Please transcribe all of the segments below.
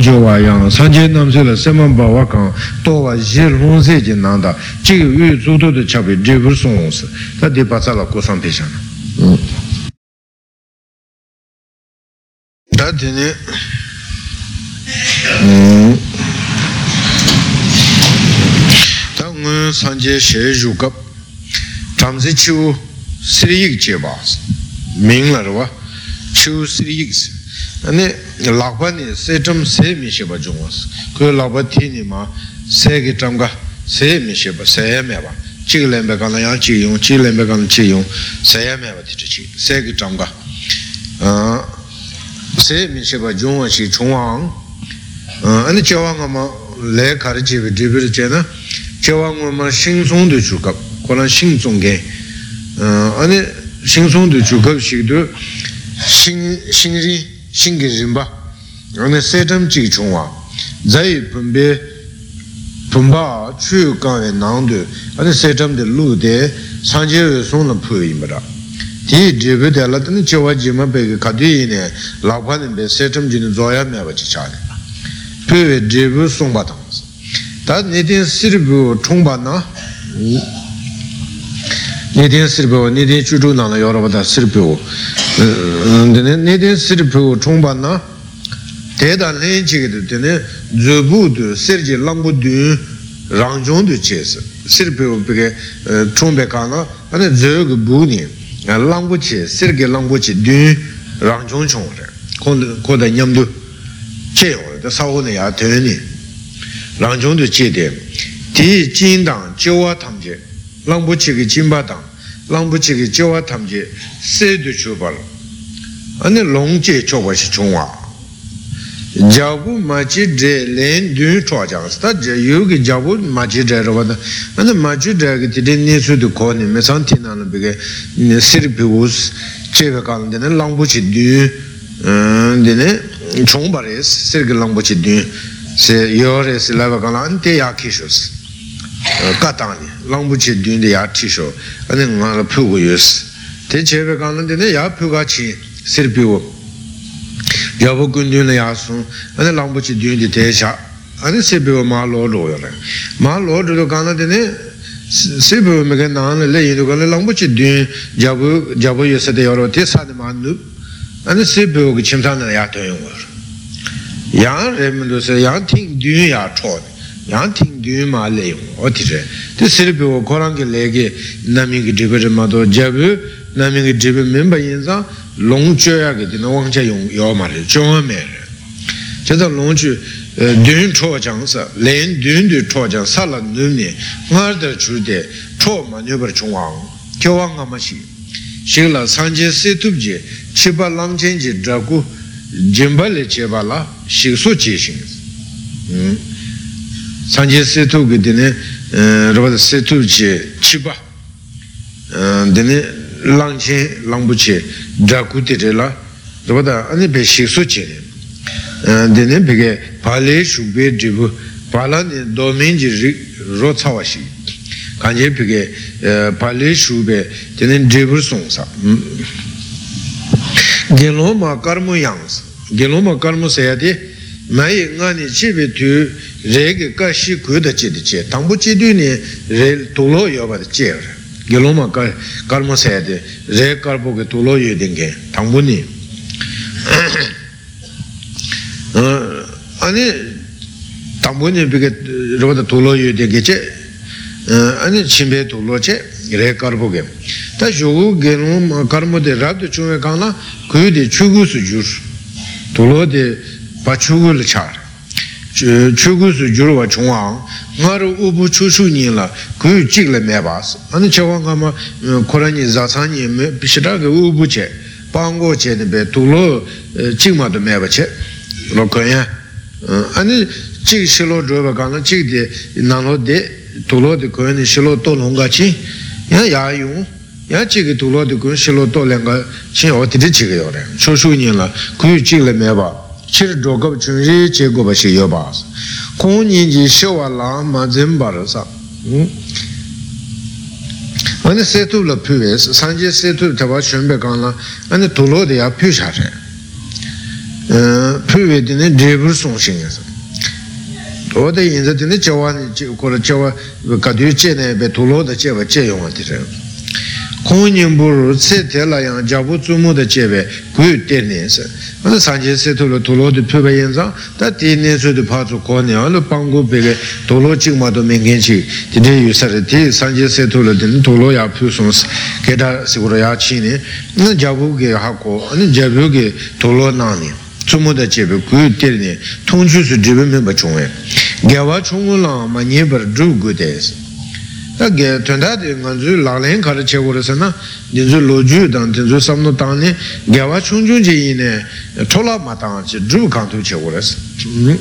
jowa yang sanje namse la seman bawa kang towa je longse je nanda chigi yu zuto de chabi dribur song se. Ta di patsa la kosan pe shana ta dine ta ngu sanje she ju kap tamse chiu sri yik che baas ming la rwa chiu sri yik se. Ane lakpa ni se cham se mi sheba chungwa se kuyo lakpa ti ni ma se ki cham ka se mi sheba se me ba chik lembe ka na yang chik yung chik lembe ka na chik yung se me ba ti chik se ki cham ka se mi sheba chungwa shi chungwa ane chewa nga ma le kari chebe dribir che na chewa nga ma shing song du chu kap koran shing song gen ane shing song du chu kap shik du shing ri shing gi rinpa ane se cham chik chungwa zai pumbe pumba chu kangwe nang du. Ane se cham de lu de sanje we song la pu yin bada ti dribi de la tani chewa ji ma pe ka du yi ne lakpa ni be se cham ji ni zoya me ba chi cha ne pu we dribi song ba tang ta ni tin sir bu chung ba na. Ni tin sir bu ni tin chu chu na la yo ra ba da sir bu ni tin sir bu chung ba na te da len chi ge de ne zu bu de sir ji lang bu du rang zhong du che se sir bu be ge chung be ka na ane zu ge bu ni lang bu che sir ge lang bu chi du rang zhong chung re ko da nyam du che yo de sa ho ne ya te ni rang zhong du che de ti jin dang jiu wa tam je lang bu chi ge jin ba dang lang bu chi ge jiu wa tam je se du ane long je cho ba shi chung wa jabu ma chi de len dun chua jang sta je yu ge jabu ma chi de ro ba da ane ma chi de ge ti de ni su du ko ni me san ti na na be ge sir pi us che be ka de ne lang bu chi du de ne chung ba re sir ge lang bu chi du se yo re se la ba ka la ante ya ki shu ka ta ni lang bu chi du de ya ti shu ane nga la pu gu yu si te che be ka la de ne ya ga chi sir pi u yabu gundu na yasun ane langbu chi dun di te sha ane sebiwa ma lo lo re. Ma lo lo ka na dine sebiwa me ka na le yin ka langbu chi dun jabu jabu yu sa de yo ro te sa de ma nu ane sebiwa ki chim sa na ya to yung war yang re me do se yang ting dun ya yang ting dun ma le yung o ti re te sebiwa korang ki le ki nami ki driba ma do jabu nami ki driba memba yin sa long chu ya ge dina wang cha yong yo ma re zhong me re che da long chu dun cho jang sa len dun du cho jang sa la nu ne ngar da chu de cho ma nyu bar chung wang kyo wang nga ma shi shi la san je se tu je chi ba lang chen je dra gu jin ba le che ba la shi su che shin san je se tu ge dine ro ba se tu je chi ba dine lang chen lang bu che dra ku te re la rwa da ane pe shik su che re. Dine pe ke pa le shu pe dribu pa la ne do men ji ro ca wa shi. Kan je pe ke pa le shu pe dine dribu song sa gen lo ma karmu yang sa gen lo ma karmu sa ya de ma yi nga ni chi pe tu re ke ka shi ku da che de che tang bu chi du ni re tu lo yo ba da che re geloma karma sayade re karpo ke tulo yu denge tangbu ni ane tangbu ni peke rupata tulo yu denge che ane chimbe tulo che re karpo ke ta shugu geloma karma de rabdo chunga kaana kuyu de chugu su jur tulo de pa chugu le char. Chugu su jurwa chungwa ngaru ubu chushu ni la kuyu chik le me bas ane chewa nga ma kora ni za cha ni me bishira ge ubu che pango che ne be tulo chik ma do me ba che. Lo kanya ane chik shilo dhruva ka na chik de nalo de tulo de kuya ni shilo to longa chi ya ya yung ya chik tulo de kuya shilo to lenga chi o tiri chik yo re chushu ni la kuyu chik le me ba chir dhokab chun ri che goba shi yo ba sa kong nyi ji shiwa la ma zin bar sa ane setu la pyu we sanje setu taba shunbe kan la ane tulo de ya pyu sha re pyo dine dribur song shing yasa oda yinza dine jawa kora jawa kadyo che ne be tulo da che wa che yunga dire nyingbu ru tse te la yang jabu tsumu da che be kuyu ter ne sa oda sanje se tulo tulo di pyo ba yinza da ti ne su di pa tsu ko ne ala pangu be ge tulo chik ma do mengen chi. Dine yu sari ti sanje se tulo dine tulo ya pyo song si ke da sikura ya chi ne na jabu ge ha ko ane jabu ge tulo na ne tsumu da che be kuyu ter ne tong chu su dribi me ba chung we gyawa chung la ma nye bar dhru gu sa tā gē tuandā tī ngā dzū lālēng kārā chē gu rā sā na dī dzū lō jū tāng, dī dzū samnō tāng nē gā wā chūng chūng chē yī nē chōlā mā tāng chē dhruv kāng tū chē gu rā sā chūng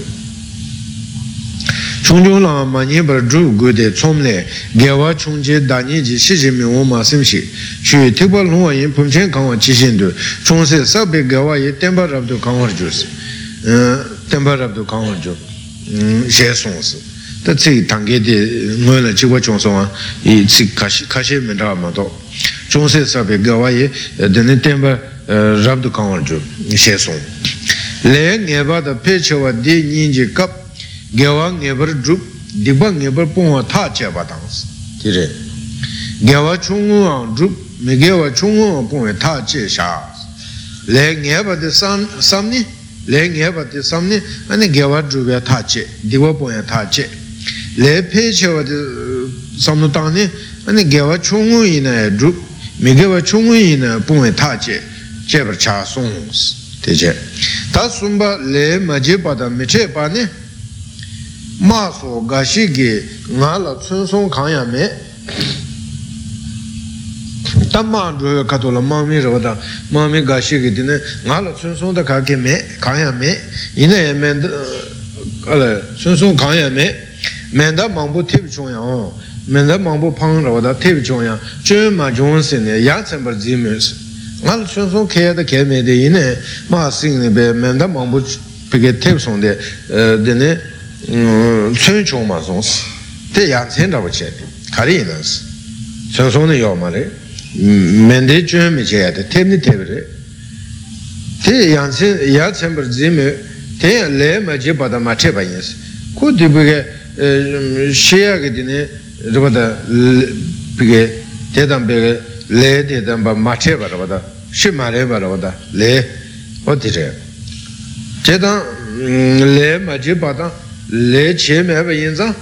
chūng lā mā nyē par dhruv gu dē tsōm lē gā wā chūng chē dā nyē jī shī chē mī wō mā sīm shī yī tīk pā lō wā yī pōm chēng kāng wā chī shīn tū chūng sē sā pē gā wā yī tēmbā rāb tū kāng wā rā jū sī tēmbā rāb tū kāng wā rā jū shē sōng sī tā tsī tāngi tī ngōi lā chīwa chōng sōng wā yī tsī kāshī mī rā mā tō chōng sē sā bē gā wā yī dēne tēn bā rāb dū kāng wā rā jū shē sōng lē ngē bā tā pē chē wā dī nī jī kāp gā wā ngē bā rā jūp dī bā ngē bā pōng wā tā chē bā tāng sī tī rē gā wā chōng wā mē gā wā chōng wā wā tā chē shā lē ngē bā tī sām lē ngē bā tī sām nī wā jūp yā tā chē dī yā tā chē lē pē chē wā tī sām nū tāng nī anī gā wā chōng wā yī nā jūp mē gā wā chōng wā yī nā pōng wā tā chē chē bā chā sōng sī tē chē tā sūm bā lē mā chē bā tā mē chē bā nī mā sō gā shī gī ngā lā tsūn sōng kāng yā mē tā mā rū yā kā tō lā mā mī rā wā tā mā mī gā shī gī tī nē ngā lā tsūn sōng tā kā kē mē kāng yā mē yī nā yā mē dā tsūn sōng kāng yā mē mē dā māng bō tē pī chōng yā mē dā māng bō pāng rā wā tā tē pī chōng yā chū mā chōng sī nē yā tsān par jī mē sī ngā lā tsūn sōng kē yā tā kē mē dē yī nē mā sī nē bē mē dā māng bō pī kē tē pī sōng dē dē nē tsūn chōng kē tē tāng pī kē lē tē tāng bā mā chē bā rā bā tā shē mā rē bā rā bā tā lē o tī rē tē tāng lē mā jī bā tā lē chē mē bā yīn zāng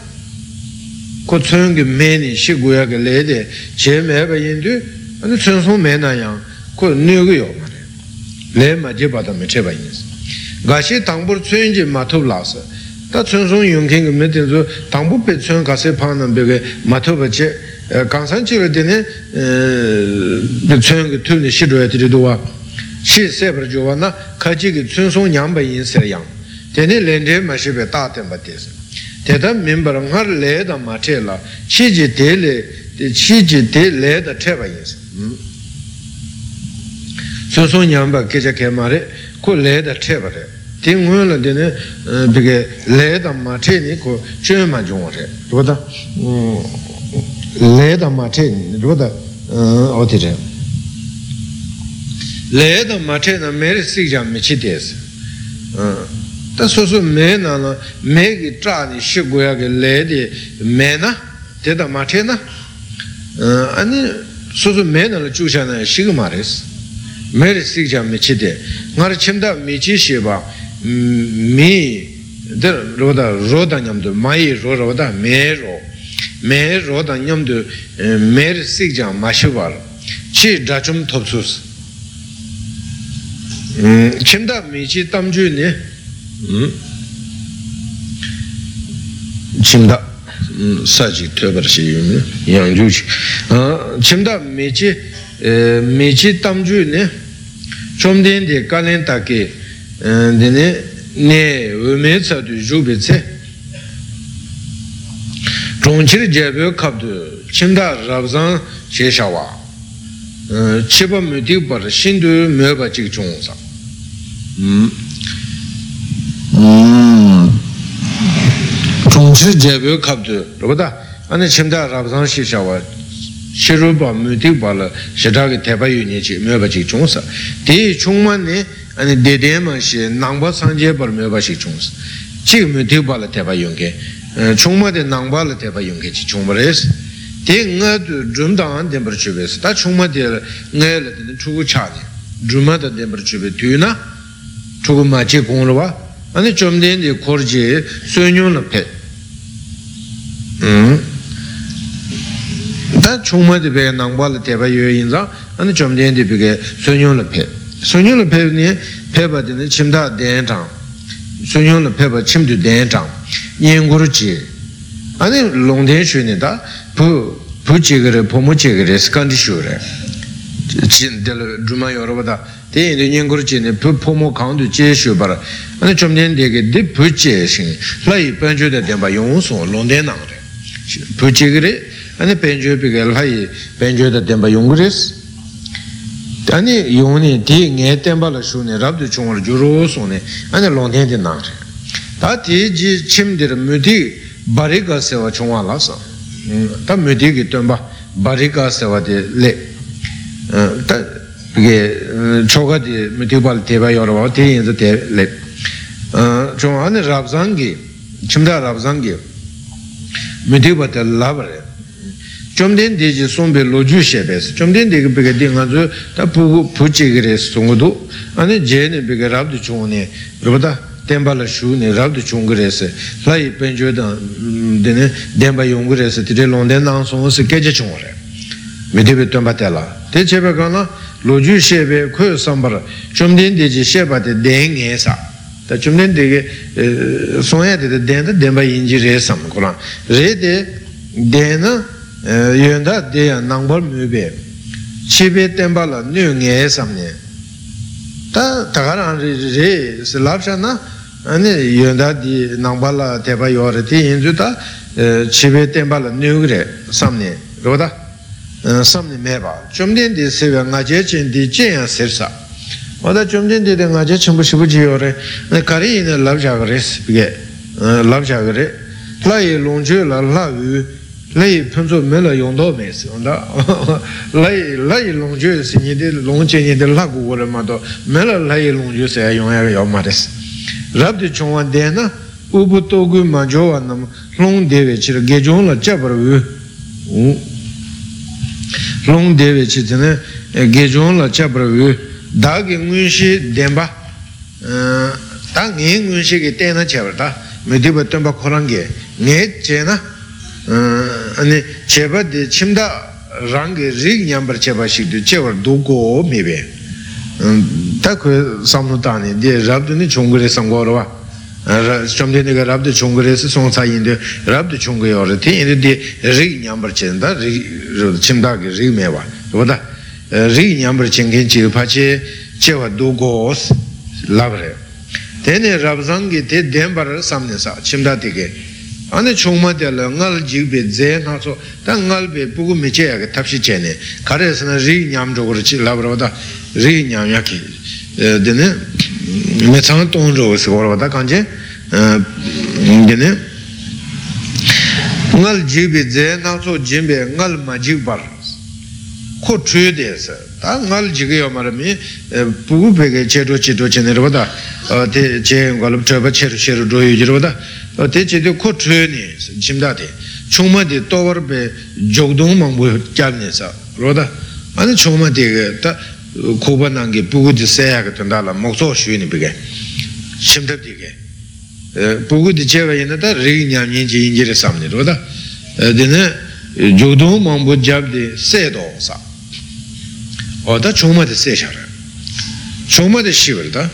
ko tsuen ki mē ni shi gu ya ke lē de che mē ba yin tu ane tsuen song mē na yang ko nyo gu yo ma re lē ma pa ta me che ba yin si ga shi tang je ma la sa tā chūnsūng yōngkēng mē tēn sū tāngbū pē chūng kāsē pāng nā bē kē mā tō bā chē kāngsān chī rā tēne pē chūng kē tū nē shī rō yā tē rī tō wā shī sē pā rā jō wā na kā chī kē chūnsūng nyāng bā yīn sē yāng tēne lēn tē mā shī bē tā tēn bā tē sē tē tā mīn bā rā ngā rā lē dā mā tē lā chī jī tē lē chī jī tē lē dā tē bā yīn sē chūnsūng nyāng bā kē chā kē mā rē kō lē dā tē bā rē ti ngu la ne bi ge le da ma che ni ko che ma jong re ro da le da ma che ni ro da o ti re le da ma che na me re si ja me chi de se tā sōsō mē nā nā mē kī trā nī shī guyā kī lē dī mē nā tē tā mā chē nā anī sōsō mē nā lā chūshā nā shī kī mā rē sī mē rī sī kī chā mē chī tē ngā rā chim tā mē chī shī bā mī dā rō dā rō dā nyam tu mā yī rō rō dā mē rō mē rō dā nyam tu mē rī sī kī chā mā shī bā rā chī dā chum tōp sū sī chim tā mē chī tam chū nī chimda saji töbar shi yun yang ju chi chimda mechi mechi tamju ne chomden de kalen take dine ne ume tsadu jubi tse. Chongchir jebyo kabdu chimda rabzang she shawa chiba mudik bar shindu myoba chik chongsa chungchir jebyo kabdu rupata ane chimda rabzang shi shawa shirupa mudik bala shidagi teba yu nye chi myoba chik chungsa di chungma ne 아니 대대만시 낭바 상제 벌며 바식 총스 지금 대발에 대바 용게 총마데 낭발에 대바 용게 지 총버레스 대응아도 좀당 덴버 주베스 다 총마데 내를 되는 추구 차네 주마다 덴버 주베 뒤나 추구 마치 공로와 아니 좀 된데 코르지 소용을 패 음. 다 총마데 배 낭발에 대바 요인자 아니 좀 된데 비게 소용을 패 sōnyōng lō pēpa nē pēpa tēne chimdā dēn chāng sōnyōng lō pēpa chimdū dēn chāng yēn guru chī anē lōng dēn shū nē tā pū pū chī gā rē pō mū chī gā rē skandī shū rē chī tē lō dhūmā yō rō bā tā tē yēn yēn guru chī nē pū pō mū kāng tū chē shū bā rā anē chom dēn tē kē dē pū chē shīng lā yī pēn chū tē tēn bā yōng sō lōng dēn nāng rē pū chī gā rē anē pēn chū pī kē lā yī pēn chū tē tēn bā yōng gā rē sī 아니 용니 디게 템발라 슈네 랍드 총을 주로소네 아니 롱텐디 나래 다 디지 침들 무디 바리가 세와 총알라서 다 무디게 템바 바리가 세와데 레다 이게 초가디 무디발 대바 여러 대인도 대레 좀 안에 랍장기 침다 랍장기 무디바데 라브레 chomden deji sombe loju shebes chomden degi bega di nga zo ta pugu puchi gre sungdu ane je ne bega rabdu chungne rubda tenpa la shu ne rabdu chung gre se. La penjo da mm, dene denpa yung gre se tire longden nang sung se keje chung re. Me debe tenpa tela te chebe kana loju shebe kuyo sambara chomden deji sheba te den nge sa. Ta chomden degi songya te den ta denpa inji re sam kuran re de dena eh, yönda deya nangpar mube. Chebe tenpa la nyo nge samne ta takar anri re se lapsha na ane yönda di nangpar la tepa yore ti yinzu ta eh, chebe tenpa la nyo eh, re samne roda samne meba chumden di sewa nga che chen di chen ya sirsa oda chumden di de nga che chenpo shibu chi yore kari yine lapsha kare sibige lapsha kare la ye longche la la yu lai pamso me la yongdo me si onda lai lai longjo si ni de longje ni de la gu wala ma do me la lai longjo se yong ya yo ma res rab de chong wan de na u bu to gu ma jo wan nam long de we chi ge jong la cha par wu long de we chi de ne ge jong la cha par wu da ge ngun shi den ba ta eh, ngi ngun shi ge te na cha par ta me de ba ten ba khorang ge nge che na 아니 제바데 침다 랑게 릭 냠버 제바식도 제월 도고 메베 딱그 삼노다니 데 랍드니 종거래 상고로와 좀데 내가 랍드 종거래서 송사인데 랍드 종거요래 데인데 릭 냠버 젠다 릭 침다게 릭 메와 보다 릭 냠버 젠겐 지 파체 제와 도고스 라브레 데네 랍상게 데 뎀바르 삼네사 침다디게 ane chungma tela ngal jikbe ze na so ta ngal be buku meche ya ke tapshi che ne kare sana ri nyam chogoro chi labra wada ri nyam ya ki dine me tsang tong chogo si koro wada kanche dine ngal jikbe ze na so jimbe ngal ma jikbar ko chuyo de sa ta ngal jikbe yo mara mi buku peke che do che do che ne wada te che ngalab choba che ro che ro do yu jir wada te che de ko chö ni chimda de chungma de towar be jogdung mangbo kyab ni sa roda ane chungma de ge ta koba nangi bugu di saya ka tanda la mokso shu ni bige chimdab de ge bugu di chewa ina ta rigi nyam yin chi yin jiri samni roda dine jogdung mangbo jab de se do sa oda chungma de se shara chungma de shivar da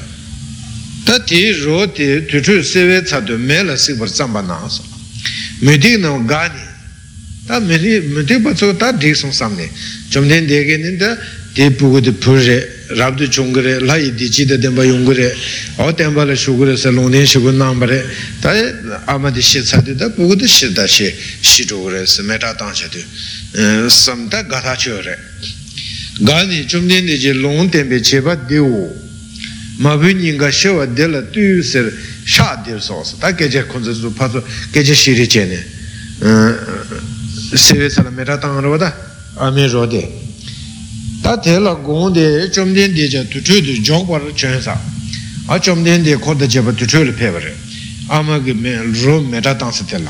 tā tī rō tī tu chū sīvē tsā tu mē lā sīk par tsāmbā nā sō mē tīk nā gā nī tā mē tīk pa tsō tā tīk sōng sām nī chōm tēn tē kē nī tā tī pū gu tī pū rē rāb tu chōng gu rē lā yī tī chī tā tēmbā yōng gu rē ā tēmbā lā shū gu rē sā lōng tēn shī gu nāmbā rē tā ā mā tī shī tsā tī tā pū gu tī shī tā shī shī chō gu rē sā mē tā tāng shā tī sām tā gā tā chō rē gā nī chōm tēn tī chī lōng tēmbē chē pā tī wō mabu nyinga shewa dela tuyu ser sha dir sosa. Ta geje kunza zu pazu geje shiri che ne sewe sala mera tanga rwa da? Ame ro de. Tā tēlā gōng dē chōm dēn dē chā tu chū tu jōg bā rā chōng sā ā chōm dēn dē kō tā chē bā tu chū lā pē bā rā ā mā kī mē rō mē tā tāng sā tēlā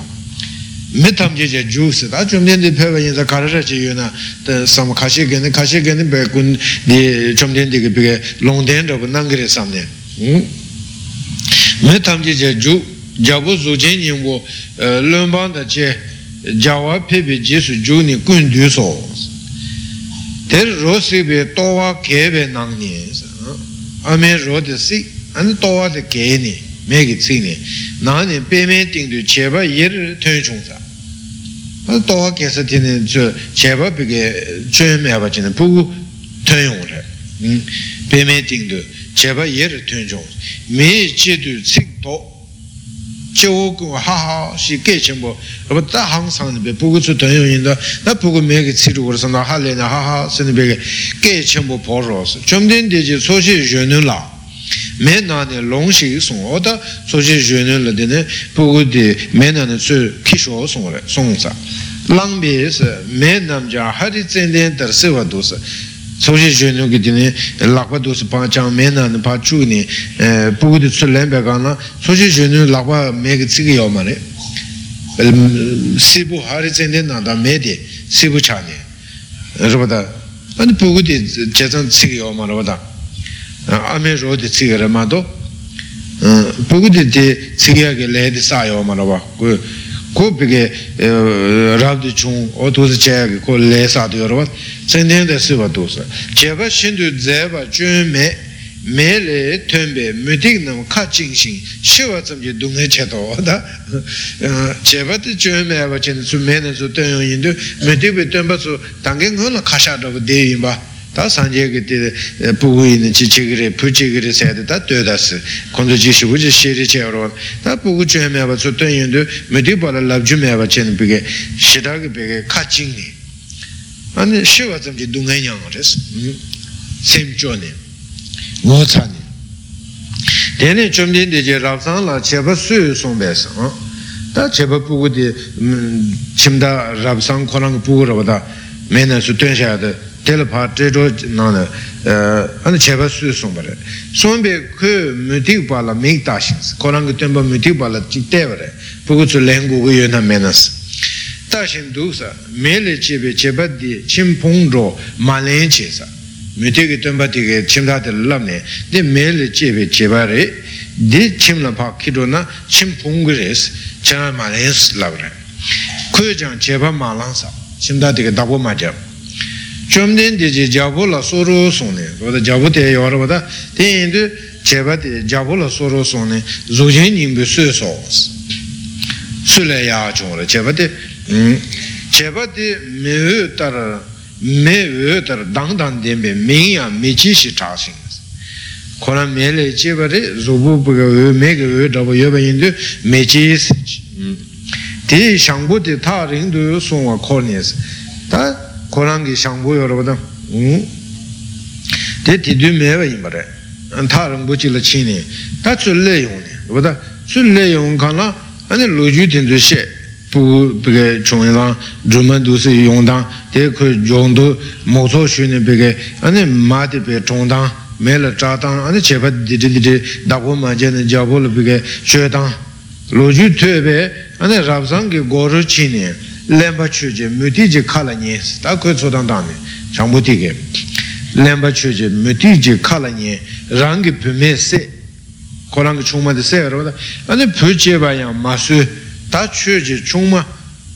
mē tam chē chā jū sā tā chōm dēn dē pē bā yin sā kā rā chē yu na tā sā mā kā shē kē nē kā shē kē nē bē kūn chōm dēn dē kī pē kē lōng dēn rā bā nāng kī rē sā mē mē tam chē chā jū jā bō sū chēn yin bō lōng bāng tā chē jā wā pē pē jē sū jū nī kūn dū sō ter ro si be towa ke be nang ni ame ro de si ane towa de ke ni me ki tsi ni na ni pe me ting du che ba yir tuen chung sa towa ke sa ti ni che ba pe ke chuen me ba chi ni pu gu tuen yung re pe me ting du che ba yir tuen chung me chi du tsik to che wo gu ha ha shi ke chen bo raba da hang sang ni be bu gu tsu teng yu yin da na bu gu me ge tsi ru gu san da ha le na ha ha sen ni be ge ke chen bo po ro si chom den de ji so shi yun nu la me na ni long shi song o da so shi yun nu la de ne bu gu de me na ni tsu ki shuo song re song sa lang be si me nam ja ha ri zhen den dar se wa du si so shi yun nu ge de ne lak pa du si pa chang me na ni pa chu ni bu gu de tsu len be ga na so shi yun nu lak pa me ge tsi ge yo ma re sibu hari zende nanda me de sibu chani rupata ane pugu de jezang tsigi yo ma rupata ame ro de tsigi ra ma do pugu de de tsigi ya ge le de sa yo ma rupa ko pige rab de chung o tu se chaya ge ko le sa. De yo rupa zende de siba do sa jeba shindu zeba chun me mē lē tēn bē mē tīk nām kā chīng shīng shī wā tsam jī dūng nē chē tō wā dā chē bā tī chū mē bā chē nē sū mē nē sū tēn yō yin tū mē tīk bē tēn bā sū tāng kē ngō nā kā shā tō bā dē yin bā tā sāng jē kē tē pū gu yin chī chī kī pū chī kī tē tā tē dā sī kōn tō jī shī gu jī shī rī chē rō tā pū gu chū mē bā sū tēn yin tū mē tīk bā lā lab chū mē bā chē nē bē kē shī tā kē bē kē kā chīng nē shī wā tsam jī dūng nē nyāng rē sī sēm chō nē ngō tsā nē tēne chōm tēn tē jē rāb sāng lā chē bā sū sōng bē sāng tā chē bā pū gu tē chim tā rāb sāng kō rāng pū gu rā bā tā mē nā sū tuyān shā tā chō nā nā ānā chē bā sū yu sōng bā rē sōng bē kū mū tīk bā lā mē tā shīng sī kō rāng kī tuyān bā mū tīk bā lā jīk tē bā rē pū gu tsū lēng gu gu yu nā mē nā sī tā shīng dū sā mē lē chē bē chē bā tī chim pōng rō mā lēng chē sā mētēki tōmbā tīki chimdā tī lāp nē dē mē lī chēbē chēbā rē dē chim lā pā kīrō na chim kuya chāng chēbā mā lāng sā chimdā tīki dāpo mā chāb chōm dēn tī jī jābō lā sō rō sōng jābō tē yō rā wadā tē yin tū chēbā tī jābō lā sō rō sōng nē zō jēn yīng bē sū sō sū lē yā chōng rē chēbā tī chēbā tī mē wē tā rā mē wē tar dāng dāng dēmbē mēng yā mē chī shī chā shīng kōrā mē lē chē bā rē rūpū pū kā wē mē kā wē dā bā yō bā yin dū mē chī sī chī tē shāng 고랑기 샹보 여러분들 음 대티드 메와 임바레 안타른 부치를 치니 다 줄래용네 보다 줄래용 칸라 아니 로주 된듯이 부 그게 중앙 주문 도시 용당 대그 용도 모소 쉬는 베게 아니 마디 베 중당 메라 자당 아니 제바 디디디 다고 마제는 자볼 베게 쉐당 로주 퇴베 아니 랍상게 고르 치니 lemba chuje muti je khala nye ta ko so dang dang changbu ti chuje muti je khala nye rang ge se kolang chungma de se ro da. Ane pyu che ba yang ma su ta chuje chungma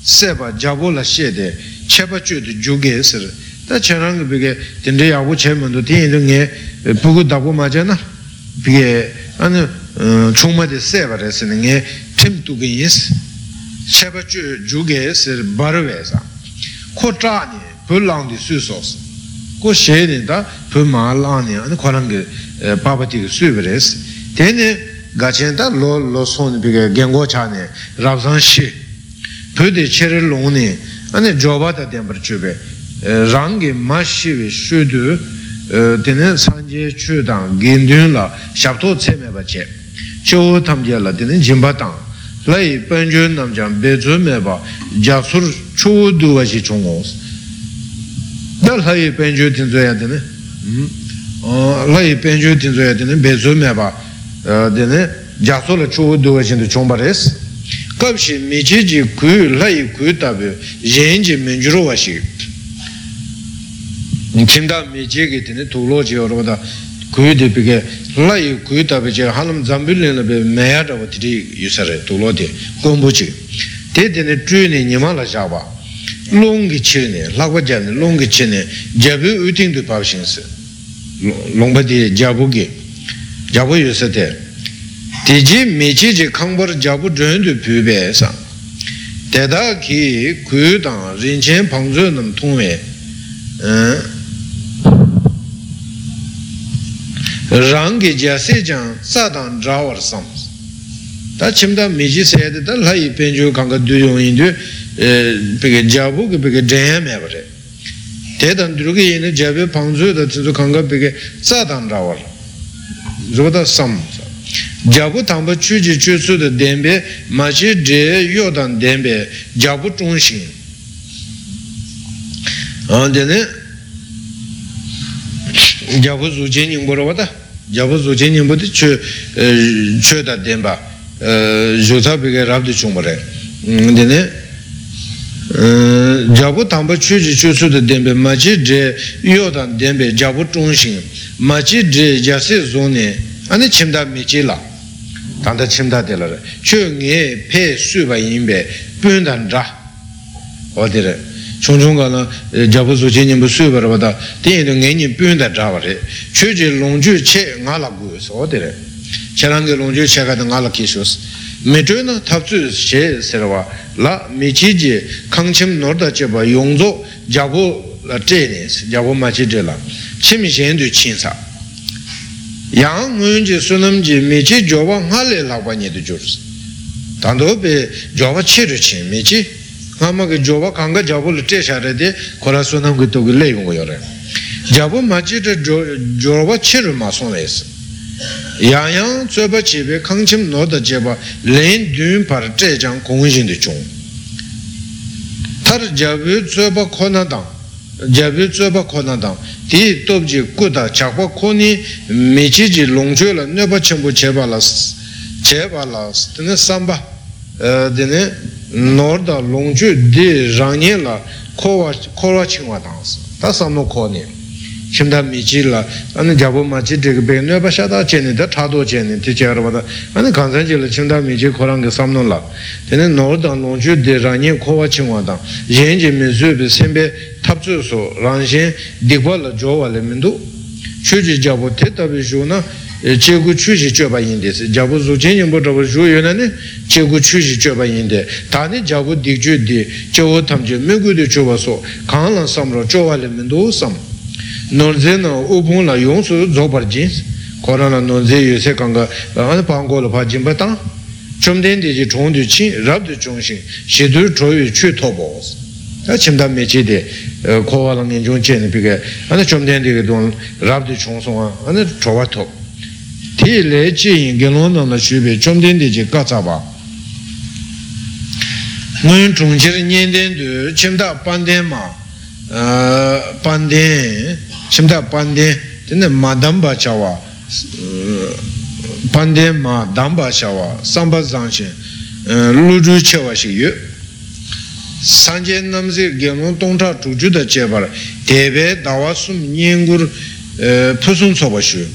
se ba jabo la she de che ba chu de ju ge ta che rang ge ge den de ya wo che men do ti yin ge bu ma je na. Ane eh, chungma de se ba re pim tu ge yes sā kō chā nē bū lāng dī sū sō sē kō xē nē tā bū mā lāng nē ā nē kō rāng gē bā bā tī gē sū bā rē sē tē nē gāchēn tā lō lō sōn bī gā gēngō chā nē rāb sāng shī pū tē chē rē lōng nē anē jōba tā tēn par chū bē rāng gē mā shī wē shū tū tēne sāng jē chū tāng gēn tūn lā shab tō tsē mē bā chē chō tam jē lā tēne jīm bā tāng lā yī pēn chū nam chāng bē chū mē bā jā sūr chū dū wā shī chōng gō dā lāyī pēnchū tīnzō yā tēne lāyī pēnchū tīnzō yā tēne bēsū mē bā tēne jāsō lā chū duwa shindu chōmbā rēs kāp shī mī chī jī kū lāyī kū tāpi yēn jī mēnchū rō wā shī chimdā mī chī kī tēne tū lō chī yō rō dā kū tī pī kē lāyī kū tāpi chī hālam zambī lī nā bē mē yā rā wā tī yu sā rē tū lō tī gōmbū chī tē tēne chū nī nī mā lā shā bā lōngi chirne, lakwa jane, lōngi chirne, jabu uting tu pāp shingsi, lōngpa di jabu ki, jabu yu sa te, di ji mi chi ji kāngbar jabu zhōn tu pū bē sa, tētā ki kuyu tāng rin chen pāng zhō nam tōng wē, rāng ki jāsē jāng sā tāng rāwar sam, tā chimdā mi chi sē te tā lā yī pēn chū kāngka du yōng yin tu, peke jabu ke peke jaya me pare te dan drugi yene jabe pangzu da tsu kanga peke tsa dan rawar zoda sam. Jabu tangpa chu ji chu su da denbe ma chi je yo dan denbe jabu chung shin dene jabu zu chen nyingbo rawa da jabu zu chen nyingbo di chu da denba zhota peke rabdi chung pare dene jabu tangpa chu chi chu su de denpe ma chi dre yo dan denpe jabu chung shing ma chi dre yase zone ane chimda mi chi la tanda chimda de la re chu nge pe su ba yin be pun dan dra o re chung chung ka la jabu su chi nyingpo su ba raba da ten yin nge nyi pun dan dra wa re chu chi long ju che nga la gu so o de re che lang ge long ju che ka da nga la ki shu si mē chō na tab tsū shē sē rā wā lā mē chī jī kāng chīm nōr dā chē bā yōng zō jā bō lā chē nē sē jā bō mā chī chē lā chīm shēn du chīn sā yāng ngō yōng jī sū nam jī mē chī jō bā ngā lē lā bā nyē du chō rā sā tā ndō bē jō bā chē rū chīn mē ngā kā lā chē shā rā dē kō rā sū nam kī tō kī lē yōng yō rā jā bō mā chī chē jō bā chē rū mā sōng lē sā yang yang zueba chebe kangchim noda jeba len dun par zhe jang gongxin de chung tar jabu zueba kona dang jabu zueba kona dang di dobji kuda chakwa koni mechi ji longchwe la nyoba chenpo cheba la cheba la dine samba dine norda longchwe di rangye la kowa chingwa dangsa ta samno koni shimda mi chi la ane jabu ma chi tiga pe nyoba shada cheni da chado cheni ti chayara wada ane kansan chi la shimda mi chi korangi samno la. Tene nor dang long chu di rangi kowa chingwa dang. Yen ji mi su bi senpe tab zu su rang shen dikwa la jo wa le mindu chu chi jabu te tabi shu che gu chu chi choba yin de si jabu zu chen yin bo tabi shu yu na ne che gu chu chi choba yin de ta ni jabu dik chu di che wo tam chi mi gu di choba so kang lang sam ro jo wa le mindu sam nonze na upung la yung su zobar jins kora na nonze yu se kanga ane pango la pa jimba tang chumden de ji chung du chin rab du chung shing shi du cho yu chu to bo ta chimda me chi de kowa la ngin chung chen pika ane chumden de don rab du chung song ane cho wa to ti le chi yin gen lon na la shu be chumden de ji ga za ba ngun chung chi nian den du chimda pan den ma pan den shimda pande tene ma damba chawa pande ma damba chawa samba zangshin luju chewa shik yu sanje namze genlong tongcha chuju da chebar tebe dawa sum nyengur pusun soba shu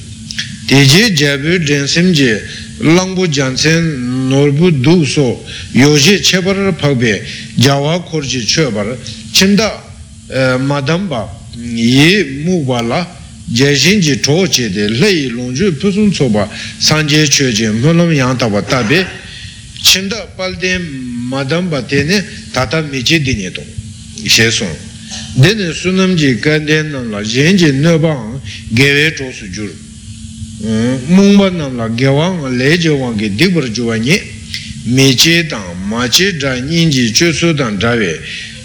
teje jabu jensim je langbu jansen norbu du so. Yoje chebar pakbe jawa korji chebar chimda madamba yi mukpa la. Jeshin ji cho che de. Lei long ju pusun tsoba sanje che je mulam yang taba tabi chinda palden madamba tene tata meche dine to. She son dene sunam ji kanden nam la. Jen ji nebang gewe cho su jur mungpa nam la gewang le je wang ge dikbar juwa nye meche tang mache dra nyin ji che su tang drawe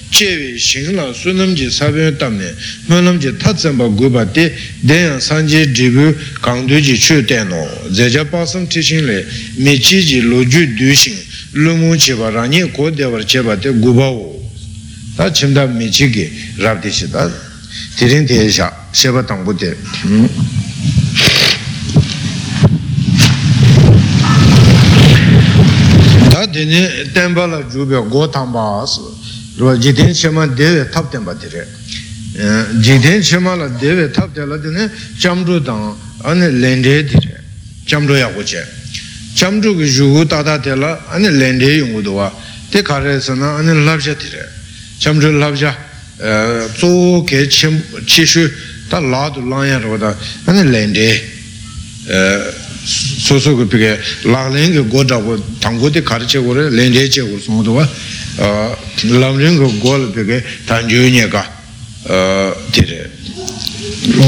chewe shing la sunam ji sabyon tamne munam ji tatsampa gupa te denyang sanje dribu kangdu ji chu teno zeja pasam tishin le me chi ji lo ju du shing lumu cheba rangi ko dewar cheba te gupa wo ta chimda me chi ki rabdi shi ta tirin te sha sheba tangpo te tā tēne tēmbā la jūbyā gō tāmbā āsī rō jītēn shēmā dēvē tāp tēmbā tīrē jītēn shēmā la dēvē tāp tēlā tēne chamrū tāng āne lēndē tīrē chamrū yā guchē chamrū kī yūgū tātā tēlā āne yungu duwa tē kārē sā na āne labjā tīrē chamrū labjā tsō kē chīshū tā lā tu lāñyā rō 소소 그 비게 라랭 그 고다고 당고데 가르쳐 고래 렌데체 고 송도와 어 람랭 그 고를 비게 단주니가 어 디레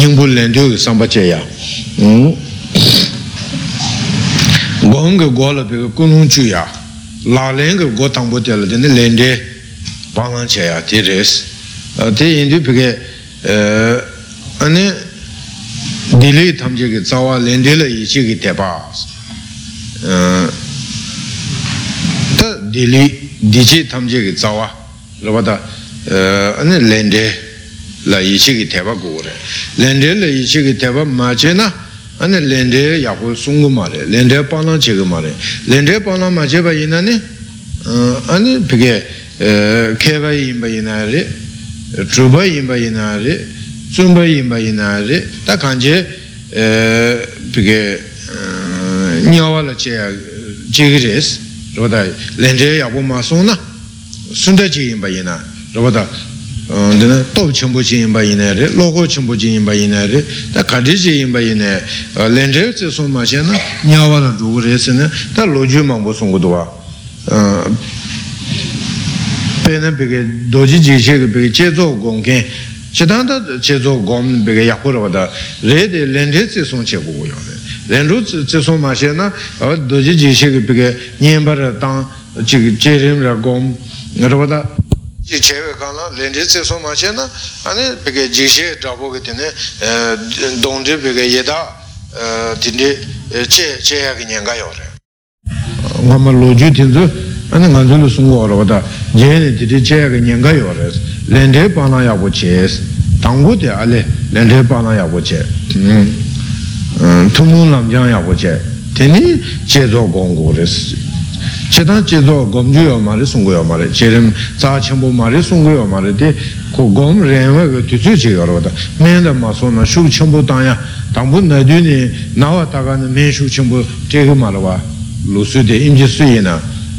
닝불 렌데 상바체야 음 고흥 고를 비게 군웅주야 라랭 그 고당보텔 데네 렌데 방랑체야 디레스 어 대인도 비게 어 아니 dili tamche ki tsawa lende la ichi ki tepa ta dili dichi tamche ki tsawa. Raba ta ane lende la ichi ki tepa kore lende la ichi ki tepa ma che na ane lende yaku sungu ma re. Lende palang che ma re. Lende palang ma che pa ina ne ane pike keba yinba ina re chuba yinba ina tsumba yinpa yina re ta kanche pike nyawa la che chigi res raba ta lenche yabu ma song na sunda chi yinpa yina raba ta dina top chenpo chi yinpa yina re loko chenpo chi yinpa yina re ta kati chi yinpa yina lenche tse song ma che na nyawa la rugu res na ta lo ju mangpo song kudwa pena pike doji ji che pike che zo gong ken chidānta chezo gōm bīga yakura wadā rē de lēnrē tsē sōng chē gu yō rē lēnrū tsē sōng mā shē na dōjī jī shē kī bīga nyēmbā rā tāng chē rīm rā gōm rā wadā jī chē wē kā na lēnrē tsē sōng mā shē na anē bīga jī shē rā bō kī tīne e, dōng rī bīga yedā e, tīne chē chē yā kī nyēngā yō rē ngā mā lō jū tīnzu lenre tse son ma she na ane bega ji she drabo ge tene dong de bega yeda tinde che che ya ge nyenga yo re ngama lo ju tinzu ane nganzu lu sungu ora wada jene tide che ya ge nyenga yo re lente pana yabu che. Tangu de ale lente pana yabu che tumu namjang yabu che. Teni che zo gongu res. Che tan che zo gom ju yo ma re sungu yo ma re. Che rim za chenpo ma re sungu yo ma re. De ko gom renwa ke tu tsu che yo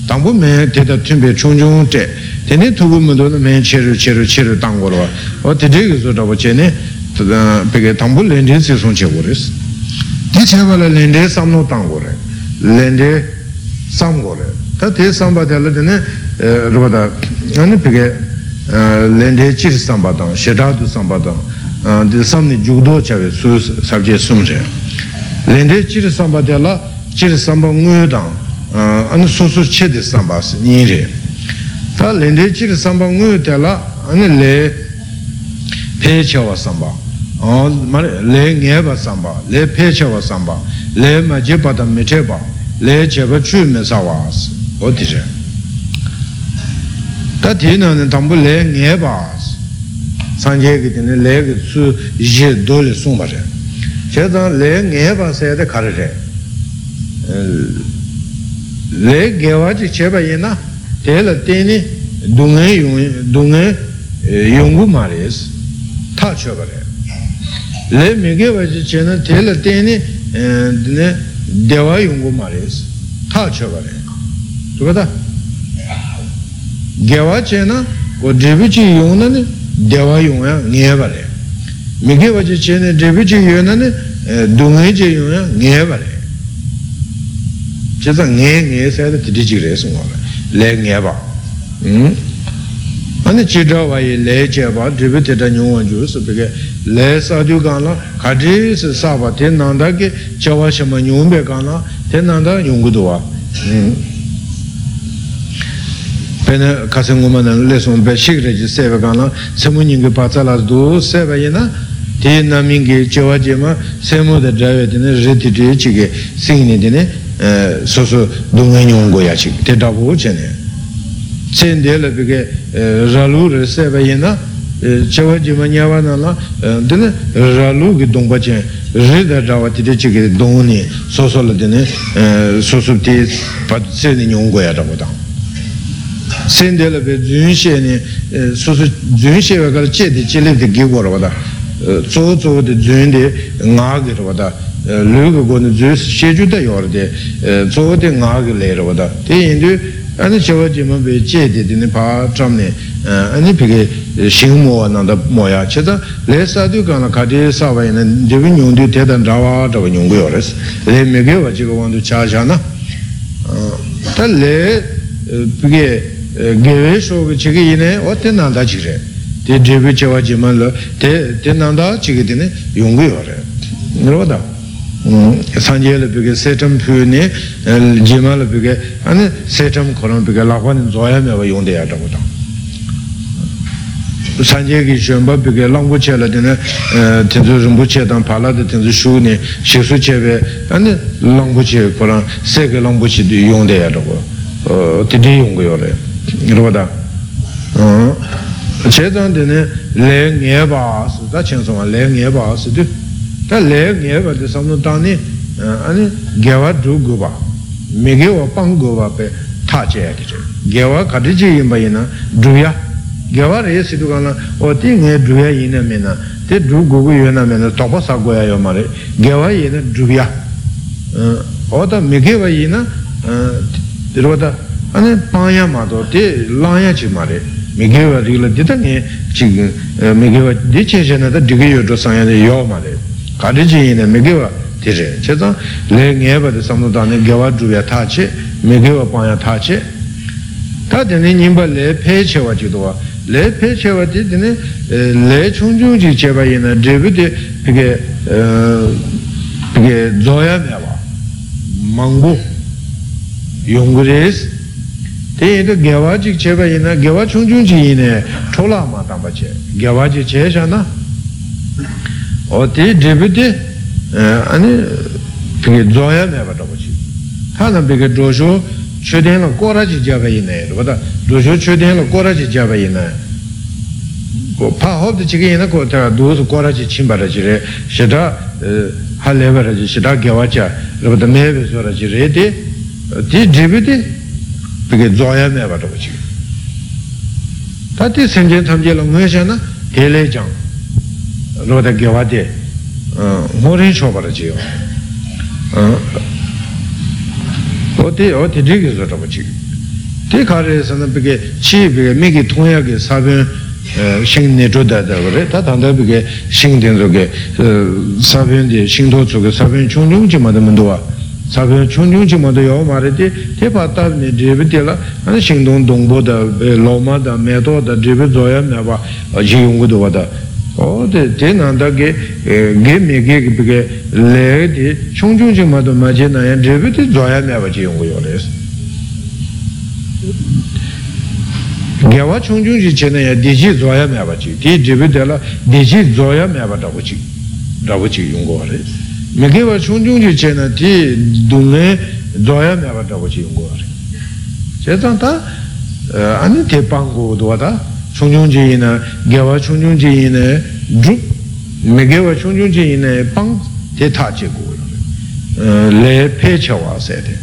ro da men da ma so na shuk chenpo tang ya tangpo na du ni na wa ta ga na men shuk chenpo te ge ma lo wa lu su de im ji su yi na tangpo men te da tun pe chung chung te tene tuku mudo na men cheru cheru cheru tango rwa o tete ki zo rabo che ne peke tangpo lende se son che go res di che wala lende samno tango re lende sam go re ta te samba tela tene rwa da ane peke lende chir samba tang shedadu samba tang di samni jugdo chawe su sabje sum re lende chir samba tela chir samba nguyo tang ane su su che de samba si nyi re tā lēndē chīrī sāmbā ngū tēlā āni lē pē chāvā sāmbā lē ngē bā sāmbā lē pē chāvā sāmbā lē mā jē bā tā mē chē bā lē chē bā chū mē sā wā sī o tī chē tā tī nā nē tāmbū lē ngē bā sī sāng jē kī tī nē lē kī sū jē dō lē sūng bā chē chē tā lē ngē bā sē tē kā rē chē wā chī chē bā yē na tēla tēni dungē dungē yungu mārēs tā chōpa rē lē mīgē wāchī chēna tēla tēni dewa yungu mārēs tā chōpa rē tukata gyāwa chēna ko dribi chī yungu nani dewa yungu ya ngē pa rē mīgē wāchī chēna dribi chī yungu nani dungē chī yungu ya ngē pa rē chēsa ngē ngē sāyata titi chī rē sūngwa rē lē ngē bā āni chī chā wā yī lē chē bā dhīpi tētā nyōngwa jū sā pī kē lē sā dhū kā na kā dhī sā sā bā tē nāndā kē chā wā shā mā nyōng bē kā na tē nāndā nyōng gu dō wā pē nā kā sā ngō mā nā lē sōng bē shik rē jī sē bā kā na sē mū nying kē pā tsā lā dō sē bā yī na tē nā mīng kē chā wā jē mā sē mū dā dā wē tē nē rē tē tē chī kē sīng nē tē nē sō sō dō ngā nyōng gō yā chī tē dā bō chē nē tsēn dē lā pī kē rā lū rē sē bā yī na chewa jima nyawa na la dine ralu ki dongpa chen rida rawa tiri chigi dongni soso la dine soso ti pat seni nyonggo ya rawa dang sende la pe zun she ni soso zun she wa kala che di che li di gi go rawa da. Zo zo di zun da lu ga go ni zun she ju da yor di zo di nga gi le rawa da di yin du ane chewa jima pe che di dine pa cham ni ane peke shing mo nanda mo ya che ta le sa du ka na kati sa wa ina debi nyung du te dan rawa rawa nyung yo res le me ge wa chiga wandu cha cha na ta le peke gewe sho ge chigi ine o te nanda chi re. Te debi chewa jima lo te te nanda chigi dine yung yo re nirwa da sanje le peke setam pyu ne jima le peke ane setam koran peke lakwa ni zoya me wa yung de ya rawa da sanje ki shenpa peke langpo che la dine tenzu rinpo che tang pala de tenzu shu ni shi su che pe ane langpo che koran se ke langpo che di yung de ya rako titi yung go yo re. Rwa da. Che tang dine le nye ba su da chen songwa le nye ba su du ta le nye ba de samno tang ni ane gyawa du gu ba. Mi ge wa pang gu ba pe ta che ya di che. Gyawa kati che yin ba yin na du ya. Gyawa re si tu ka na o ti nge dhruya yin na me na. Te dhru gu gu yu na me na tokpa sa goya yo ma re. Gyawa yin na dhruya o ta me gyawa yin na dhruwa ta ane panya ma to te lanya chi ma re. Me gyawa ri la di ta nge chi me gyawa di che che na ta di yo to sanya de yo ma re. ka di chi yin na me gyawa ti re che zang le nge ba de samdo ta ne gyawa dhruya ta che me gyawa panya ta che ta tene nyingpa le pe che wa chi do wa le pe che wa ti tene le chung chung chi che pa yin dribi ti pike pike zoya me wa mangbu yungu res te yin to gyawa chi che pa yin gyawa chung chung chi yin chola ma tamba che. Gyawa chi che sha na o ti dribi ti ane pike zoya me wa tamba chi ta na pike dosho chöden la kora chi jaba ina wada dosho chöden la kora chi jaba ina. Pa hobda chiga ina ko ta dosu kora chi chimba ra chi re shida ha leva ra chi shida gyawa cha wada mebe so ra chi re di di dribi di pige zoya me wada wachi ta di senjen tamje la ngwe sha te le jang wada gyawa di ngorin shoba ra chi yo 어디 어디 되게 저러 보지 대 가르에서는 그게 치비게 미기 통하게 사변 신내 줘다다 그래 다 단다 그게 신된 속에 사변의 신도 속에 사변 총중지마다 문도와 사변 총중지마다 요 말이지 대바다네 제비텔라 아니 신동 동보다 로마다 메도다 제비 조야 나봐 지용고도 와다 어데 대난다게 게메게 그게 레디 총중지마도 마제나야 제비티 조야 나봐 지용고요레스 gyawa chungchung chi chene ya deji zoya mya bachi di jibi dela deji zoya mya ba dhabu chi dhabu chi yungo wale me gyawa chungchung chi chene di dungne zoya mya ba dhabu chi yungo wale che zang ta ani te pangu dwa ta chungchung chi ina gyawa chungchung chi ina drup me gyawa chungchung chi ina pang te ta chi gu le pe che wa se de.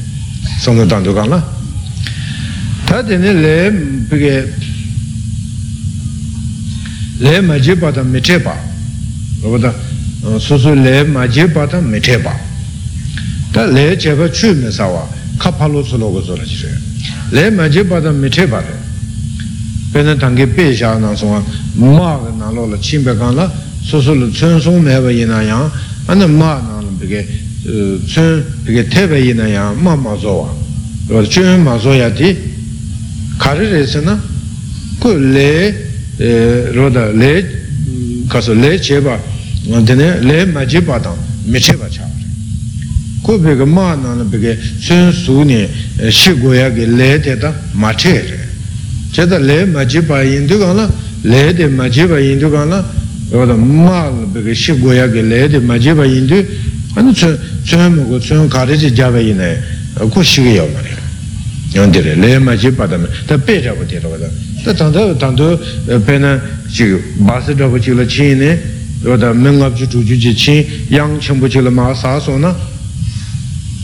Song dang du gang la. Tā tēne lē pīkē lē mā jī pā tā mē chē pā rōpa tā sū sū lē mā jī pā tā mē chē pā tā lē chē pā chū mē sā wā kā pā lō sū lō gō sō rā chī rē lē mā jī pā tā mē chē pā rē pē nā tāng kē pē shā nā sō wā mā gā nā lō lā chī mbē kāng lā sū sū lō chūn sōng mē bā yī nā yāng ā nā mā nā lō pīkē chūn pīkē tē bā yī nā yāng mā mā sō wā rōpa chūn mā sō yā tī kāri rēsa na ku lē rōda lē kāsa lē chēpa tēne lē mā chēpa tāng mē chēpa chā rē ku pēka mā nā na pēka sūn sū ni shī guyā ki lē tē tā mā chē rē chē tā lē mā chēpa yindu kā na lē tē mā chēpa yindu kā na rōda mā pēka shī guyā ki lē tē mā chēpa yindu anu tsūn mō ku tsūn kāri chē jāpa yinā ku shī gā yā mā rē yondire le ma chi padame ta pe rabu te rabu da. Ta tanda tanda pe na chi basi rabu chi la chi ne wada mengab chi tu ju chi chi yang chenpo chi la ma sa so na.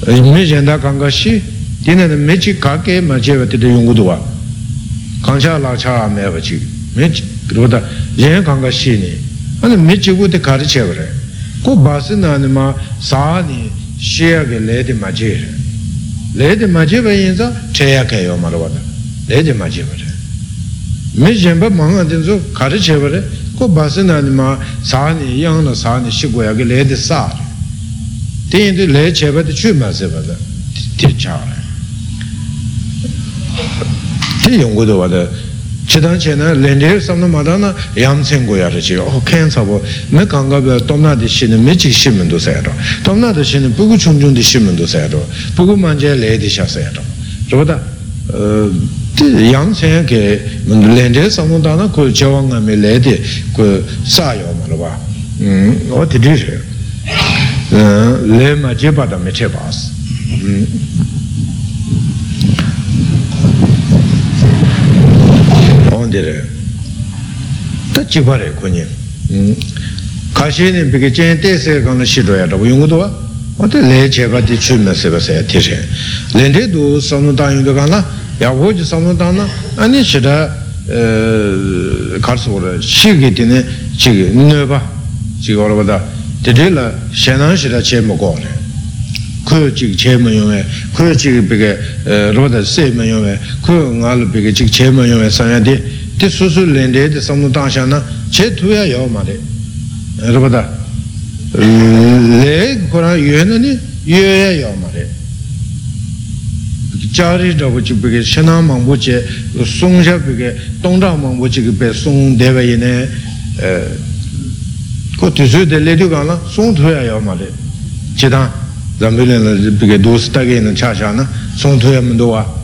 Me jenda kanga shi dine na me chi ka ke ma te te yungu duwa kangsha la cha me wa chi me chi wada yen kanga shi ne ane me chi wu te kari che wa re ko basi na ni ma sa ni shi ya ke le de ma che re le de ma che ba yin za che ya ke yo ma ra wada le de ma che ba re me jenpa ma nga ten so kari che ba re ko basi na ni ma sa ni yang na sa ni shi go ya ke le de sa re ten yin de le che ba de chu ma se ba da ti cha re ti yung gu do wa de chidang che na len de sam na ma da na yam chen go ya re chi. O ken sa bo. Me kang ga ba tom na de shi ne me chi shi men do sa ya ro. Tom na de shi ne bu gu chung chung de shi men do sa ya ro. Bu gu man je le de sha sa ya ro ro da yang chen ke len de sam na da na ko je wang ga me le de ko sa yo ma ro ondire ta chibare kunyi kashi ni piki chen te se kanda shiro ya rabu yungu duwa ote le cheba di chu me seba se ya tishe len te du samnu ta yungu kanda ya wu ji samnu ta na ani shira karsu wara shigi dine chigi nöba chigi wara wada tete la shenan shira che mo go re. Kuyo chigi che mo yunga kuyo chigi piki roda se mo yunga kuyo nga lu piki chigi che mo yunga sanya di di su su len de di samnu ta sha na che tuya yaw ma re rupata le kora yue na ni yue ya yaw ma re chari rabu chi peke shena mangpo che sung sha peke tong zhang mangpo chi ke pe sung dewa yi ne. Ko tu su de le du ka na sung tuya yaw ma re che tang zambi le na peke du si ta ke na cha sha na tuya mendo wa.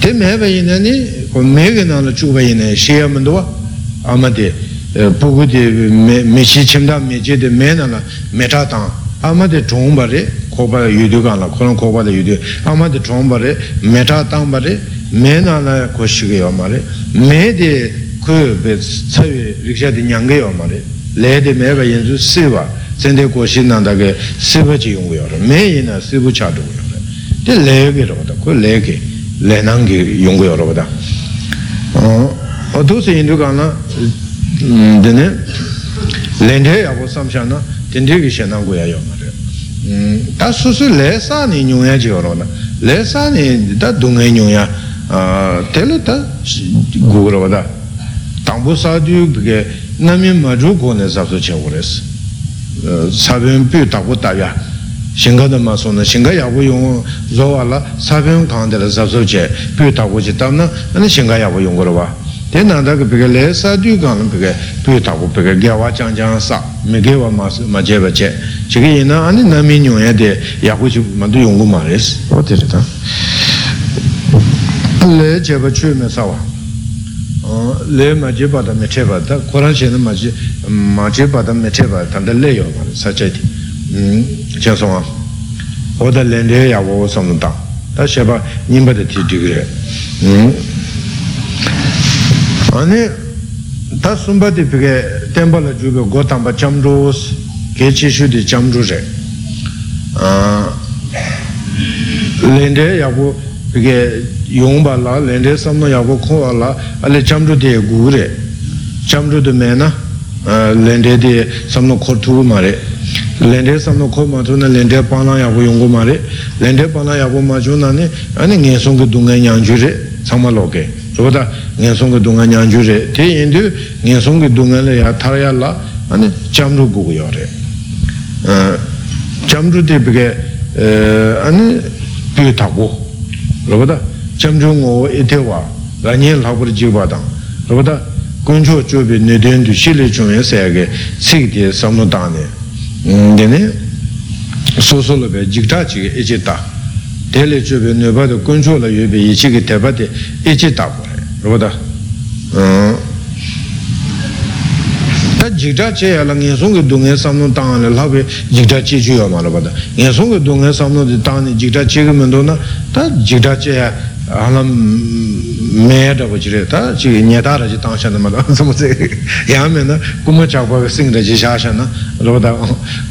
Te me ba yi na ni ko me ke na la chu ba yi na she ya mendo wa ama de puku di me shi chimda me je de me na la me cha tang ama de chong ba re ko ba yu du ka la ko lang ko ba de yu du ama de chong ba re me cha tang ba re me na la ko shi ge yo ma re me de ku be sa yu riksha de nyang ge yo ma re le de me ba yin su si ba sen de ko shi na da ge si ba ji yung pato se hindu ka na dine lente ya po samsha na tinte ki she na guya yo ma re ta su su le sa ni nyungya ji yo na le sa ni ta dunga nyungya tele ta gu ro da tangpo sa du bige nami ma ju go ne sab su che u res sabyon pyu takpo tabya shinga dhamma suna, shinga yabu yungu zowa la sabyon kaandela sab su che pyu takpo che tabna shinga yabu yungu rwa tā ka pīkā lē sā tū kāna pīkā pīkā tā ku pīkā gyā wā chāng chāng sā mē kē wā mā chē bā chē chī kī yī na āni nā mī nyōng yā tē yā hu chī mā tū yōng gu mā rē sī wā tē rē tā lē chē bā chū mē sā wā lē mā chē bā tā mē chē bā tā kōrā chē na mā chē mā chē bā tā mē chē bā tā tā lē yō mā rē sā chē tī chē sō wā wā tā lē lē yā wā wā sā mū tā tā chē bā nī mbā tā tī tī kī rē 아니 다 숨바디 비게 템발라 주베 고탐바 참조스 게치슈디 참조제 아 렌데 야고 비게 용발라 렌데 삼노 야고 코알라 알레 참조데 구레 참조데 메나 렌데디 삼노 코투 마레 렌데 삼노 코마토나 렌데 파나 야고 용고 마레 렌데 파나 야고 마조나니 아니 녜송게 둥게 냥주레 상말로게 rōda ngā sōngi dōngā ñāñchū rē, tē yindu ngā sōngi dōngā lē yā thār yā lā chāmrū gu yā rē. chāmrū tē pē kē pē tā gu, rōda chāmrū ngō e tē wā, rā nyē lā pū rā jī tē lē chō pē nē bā tō gōnchō lā yō pē yī chī kē tē bā tē e chē tā rūpa tā jikta che ya la ngen song ge dung ge sam no tang le la be jikta che ya ma la ba da. Ngen song ge dung ge sam no de tang ni jikta che ge men do na ta jikta che ya ānā mē rā bā jirē, tā chī nye tā rā jī tāng shā na mā rā, sā mā sē, yā mē na kumā chāk bā kā sīng rā jī shā shā na, bā tā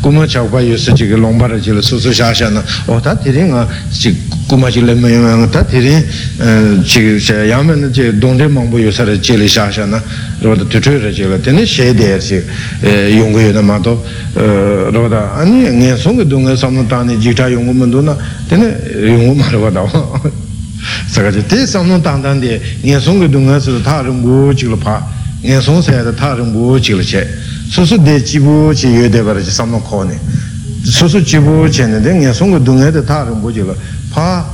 kumā chāk bā yu sā chī kā lōng bā rā jī rā sū sū shā shā na, o tā tī rī ngā chī kumā chī lē mē yu ngā, tā tī rī chī yā mē na chī dōng rē māng bō yu sā rā jī rī shā shā na, bā tā tū tū rā jī rā, tī nī shē dē chī yung gu yu na mā tō, rā bā tā, anī ngā sōng kā dōng kā sā mō tā nī jī tā yung gu mā tō na, tī nī yung gu mā rā sakaji te samnung tangtang de ngen song ge dunga su ta rungbu chigla pa ngen song sa ya ta rungbu chigla che su su de jibu chi yue de bara chi samnung ko ne su su jibu che ne de ngen song ge dunga de ta rungbu chigla pa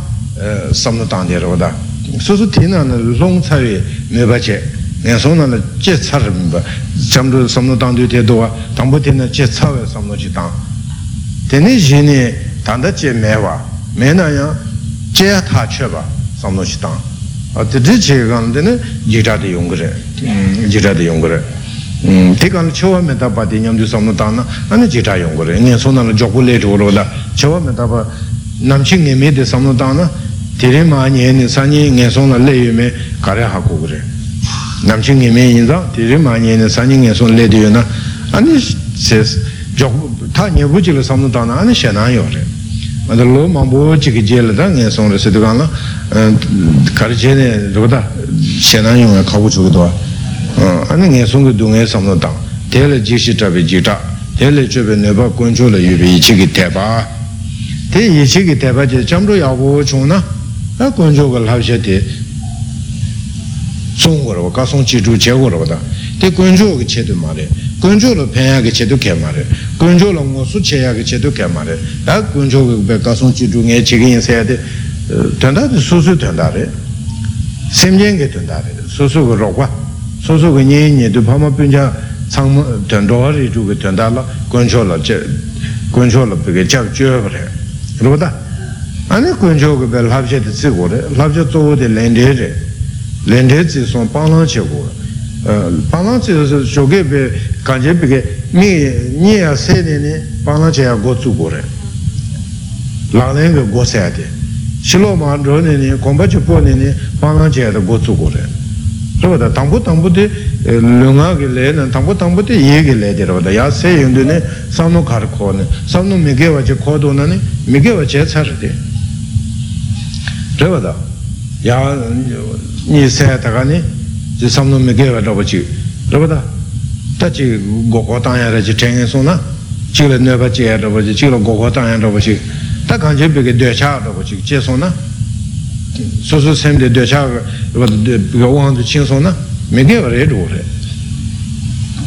samnung tang de ro da su su ti na na long ca yue me ba che ngen song na na che ca ri me ba cham ru samnung tang de te do wa tang bu ti na che ca we samnung chi tang teni yi ne tanda che me wa me na ya che ta che ba samno shi tang te te che kan de ne jita de yung gre jita de yung gre te kan chewa me ta pa de nyam du samno tang ane jita yung gre ngen so na la jokku le to ro da chewa me ta pa nam chi nge me de samno tang na te re ma nye ne sa nye ngen so na le yu me ka re ha ku gre nam chi nge me yin zang te re ma nye ne sa nye ngen so le de yu na ane se jokku ta nye bu chi le samno na ane she na yo re ma da lo ma bu chi ki je le da ngen so re se tu kan la kari che ne rupata shenan yung ka wu chu kudwa ane nge sung ku du nge samno tang te le ji shi trabi ji ta te le chubi neba kun chu le yubi ichi ki te pa te ichi ki te pa je chamru ya wu chung na a kun chu ka lab she te sung gu rwa ka sung chi chu che gu rwa da te kun chu ki che tu ma re kun chu lo pen ya ki che tu ke ma re. Kun chu lo ngu su che ya ki che tu ke ma re. A kun chu ki be ka sung chi chu nge chi ki yin se ya de tanda de susu tanda re. Semjen ge tanda re. Susu ge rokwa susu ge nye nye du pama pinja tsang tanda ri ju ge tanda la kuncho la che kuncho la pege chak jyo re. Rupata ane kuncho ge be labshe de tsi go re. Labshe tso de lende re. Lende tsi son panglang che go panglang tsi shoge be kanje pege mi nye ya se ne ne panglang che ya go tsu go re lang len ge go se ya de shilo ma rō nē nē, gōmbā chī pō nē nē, pāngā chē tā gō tsū gō rē. tā, tāngbō tāngbō tē, lōngā kī lē nē, tāngbō tāngbō tē yē kī lē tē rō tā, yā sē yung tē nē, sām nō kā rā kō nē, sām mī kē wā chē kō tō nā nē, mī kē wā chē tsā rā tē. rō tā, yā nī sē tā kā nē, chī, rō bā tā, tā chī gō kō tāng yā rā chī tēng yā sō na, yā rā bā chī, chī lā gō kō tāng yā rā bā chī, tā kāñcē pīkē dēchā rāpa chī chē sō na? Sō sēm dē dēchā rāpa pīkē wāng tu chīng sō na? Rē rō rē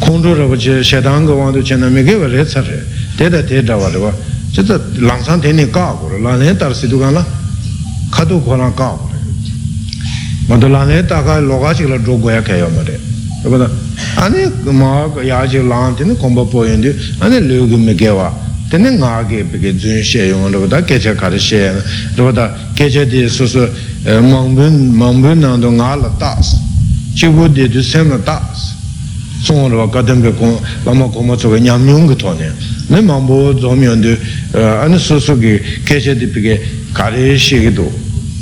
khōng rō rāpa chē shētāng kā wāng tu chē na mē kē wā rē tsā rē tē tā tē tā wā rē wā chē tā lāng sāng tē nē kā kō rē lāng lē tā rā sī tu kā na kā tu kō rā kā kō rē mā lō rō kē rē āne mā yā chī lāng tē nē kōmbā pō yō ndē āne lē kī mē kē wā tene ngā ge peke dzun she yung rāba dā kecha kāra she rāba dā kecha di su su māngbun māngbun nāng du ngā la tās chibu di du sem la tās sōng rāba gādam pe kōng lāma kōma tsuka ñam yung ka tō nē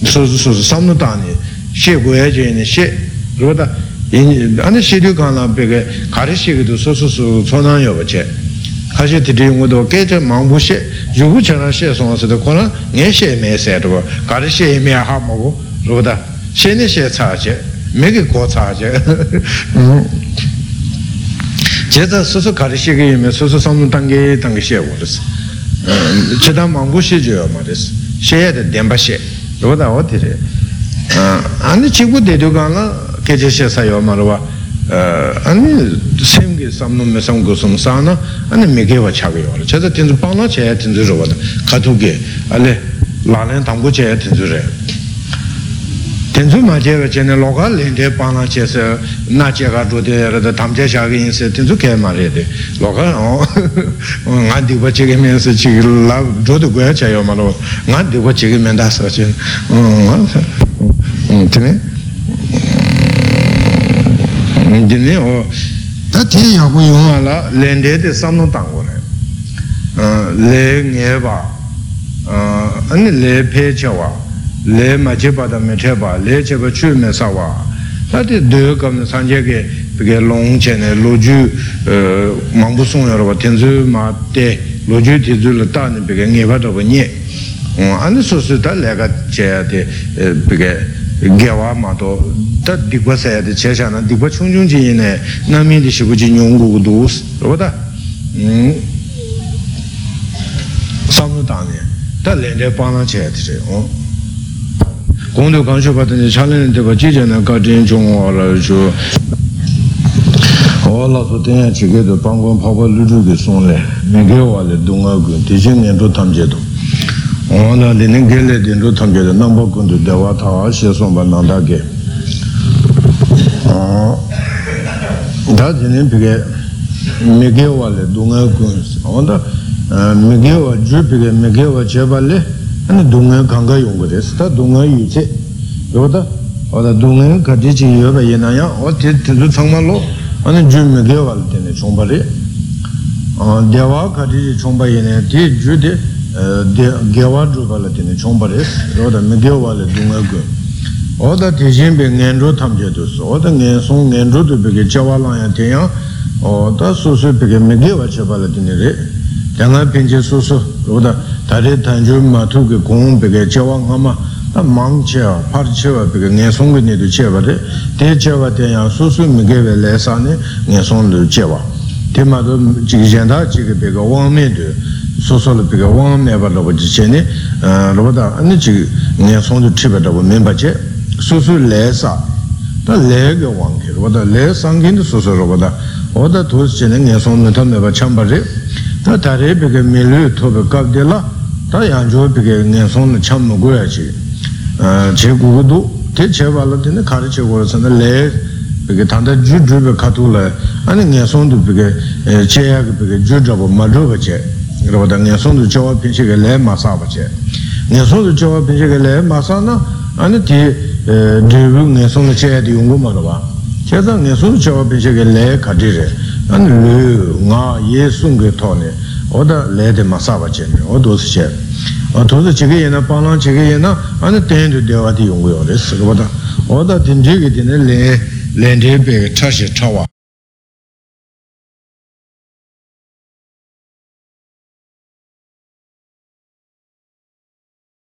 su su su sam nu tāni she guya je ne she dā ane she du kāna peke kāra she ki su su su tsō nāng yo ba che. Kashi titi yungu kecha māngbū she, yugu chana she sōng sida kōna ngē she mē sē rūpa, kāri she mē hā mō gu, rūpa she ne she tsā che, mē kī kō tsā che. che tā sūsū kāri she kī yume, sūsū sāmbu tāngi tāngi she wō rīs. che tā māngbū she jo yō mā rīs, she ya tā dēmbā she, rūpa tā wā tiri. āni chikbu dēdū kāna kecha she sā yō mā rūpa, 아니 생게 삼놈 매상 고som 사나 아니 메게와 차게요. 제가 진짜 방나 제 진짜 저거다. 가두게 알레 라렌 당고 제 진짜래. tenzu ma jewa chene loka lente pāna chese nā cheka chūte rada tamche shāki inse tenzu kē ma re de loka ngā dikpa cheke men se chiki la chūte guya chayo ma lo ngā dikpa cheke men da sa chen tene dine o tā tē yāgu yuwa lā lēndē tē samnō tāngu nē lē ngē bā anī lē pē chā wā lē mā chē bā tā mē chē bā lē chē bā chū mē sā wā tā tē dē kāp nē sāng chē kē pē kē lōng chē nē lō jū māng bū sōng yā rā bā tēn zū mā tē lō jū tē zū lā tā nē pē kē ngē bā tā bā nyē anī sō sū gyawa ma to ta dikwa saya de che na dikwa chung chung chi yin ne na di shibu chi nyung gu gu ro da sam nu dang ne ta len de pa na che de che gong du gang shu pa de cha len de ba ji je na ga jin chung wa la ju o la su ten ya chi ge de bang gong pa pa lu ju ge song le me ge wa le dong a gu de jing nian du tam je du 오나 리는 게레 딘로 탐게데 넘버 군도 대화 타와 시송 반난다게 어 다지는 비게 미게와레 동아 군 온다 미게와 주비게 미게와 제발레 아니 동아 강가 용거데스 다 동아 유체 요다 오다 동아 가지지 여바 예나야 어디 뜻 정말로 아니 주 미게와 때네 총발이 어 대화 가지지 총바 예네 디 주데 gyawa dhruva la tene chompa res, oda me gyawa la dunga gu. Oda teshin pe ngen dhru tam je dus, oda ngen song ngen dhru tu peke jawa lang ya tenya, oda su su peke me gyawa chepa la tene re. Tenga penche su su, oda tari tanju ma tu ke gong peke jawa nga ma, ta mang che wa, par che wa peke ngen song ke ne tu che wa re, te che wa tenya su su me gyawa le sa ne ngen song lu che wa. Te ma tu jiki jenta jiki peke wang me tu, 소소로 비가 왕 내발로 지체네 로보다 아니 지 그냥 손도 치베다고 멤버체 소소 레사 다 레게 왕게 로보다 레 상긴도 소소 로보다 오다 도스체네 그냥 손도 탐내바 참바리 다 다레 비게 밀루 토베 갑데라 다 양조 비게 그냥 손도 참 먹어야지 어 제국도 대체발로드네 가르쳐 버려서는 레 비게 단다 주주베 카툴라 아니 그냥 손도 비게 제야게 비게 주저버 마저버체 rāpa ngā sōndu chāvā pīñśī kā lē māsā bachē ngā sōndu chāvā pīñśī kā lē māsā na āni tī dhīvī ngā sōndu chāyā tī yungu mā rāpa chā tā ngā sōndu chāvā pīñśī kā lē khatī rē āni lū ngā yē sūng kā tō nē oda lē tī māsā bachē nē o dōsi chē o dōsi chī kā yé na pāngā chī kā yé na āni tēn tu dēwā tī yungu yō rē sī rāpa tā oda tīn chī kā tī nē lē lēn tē bē kā chā shē chā wā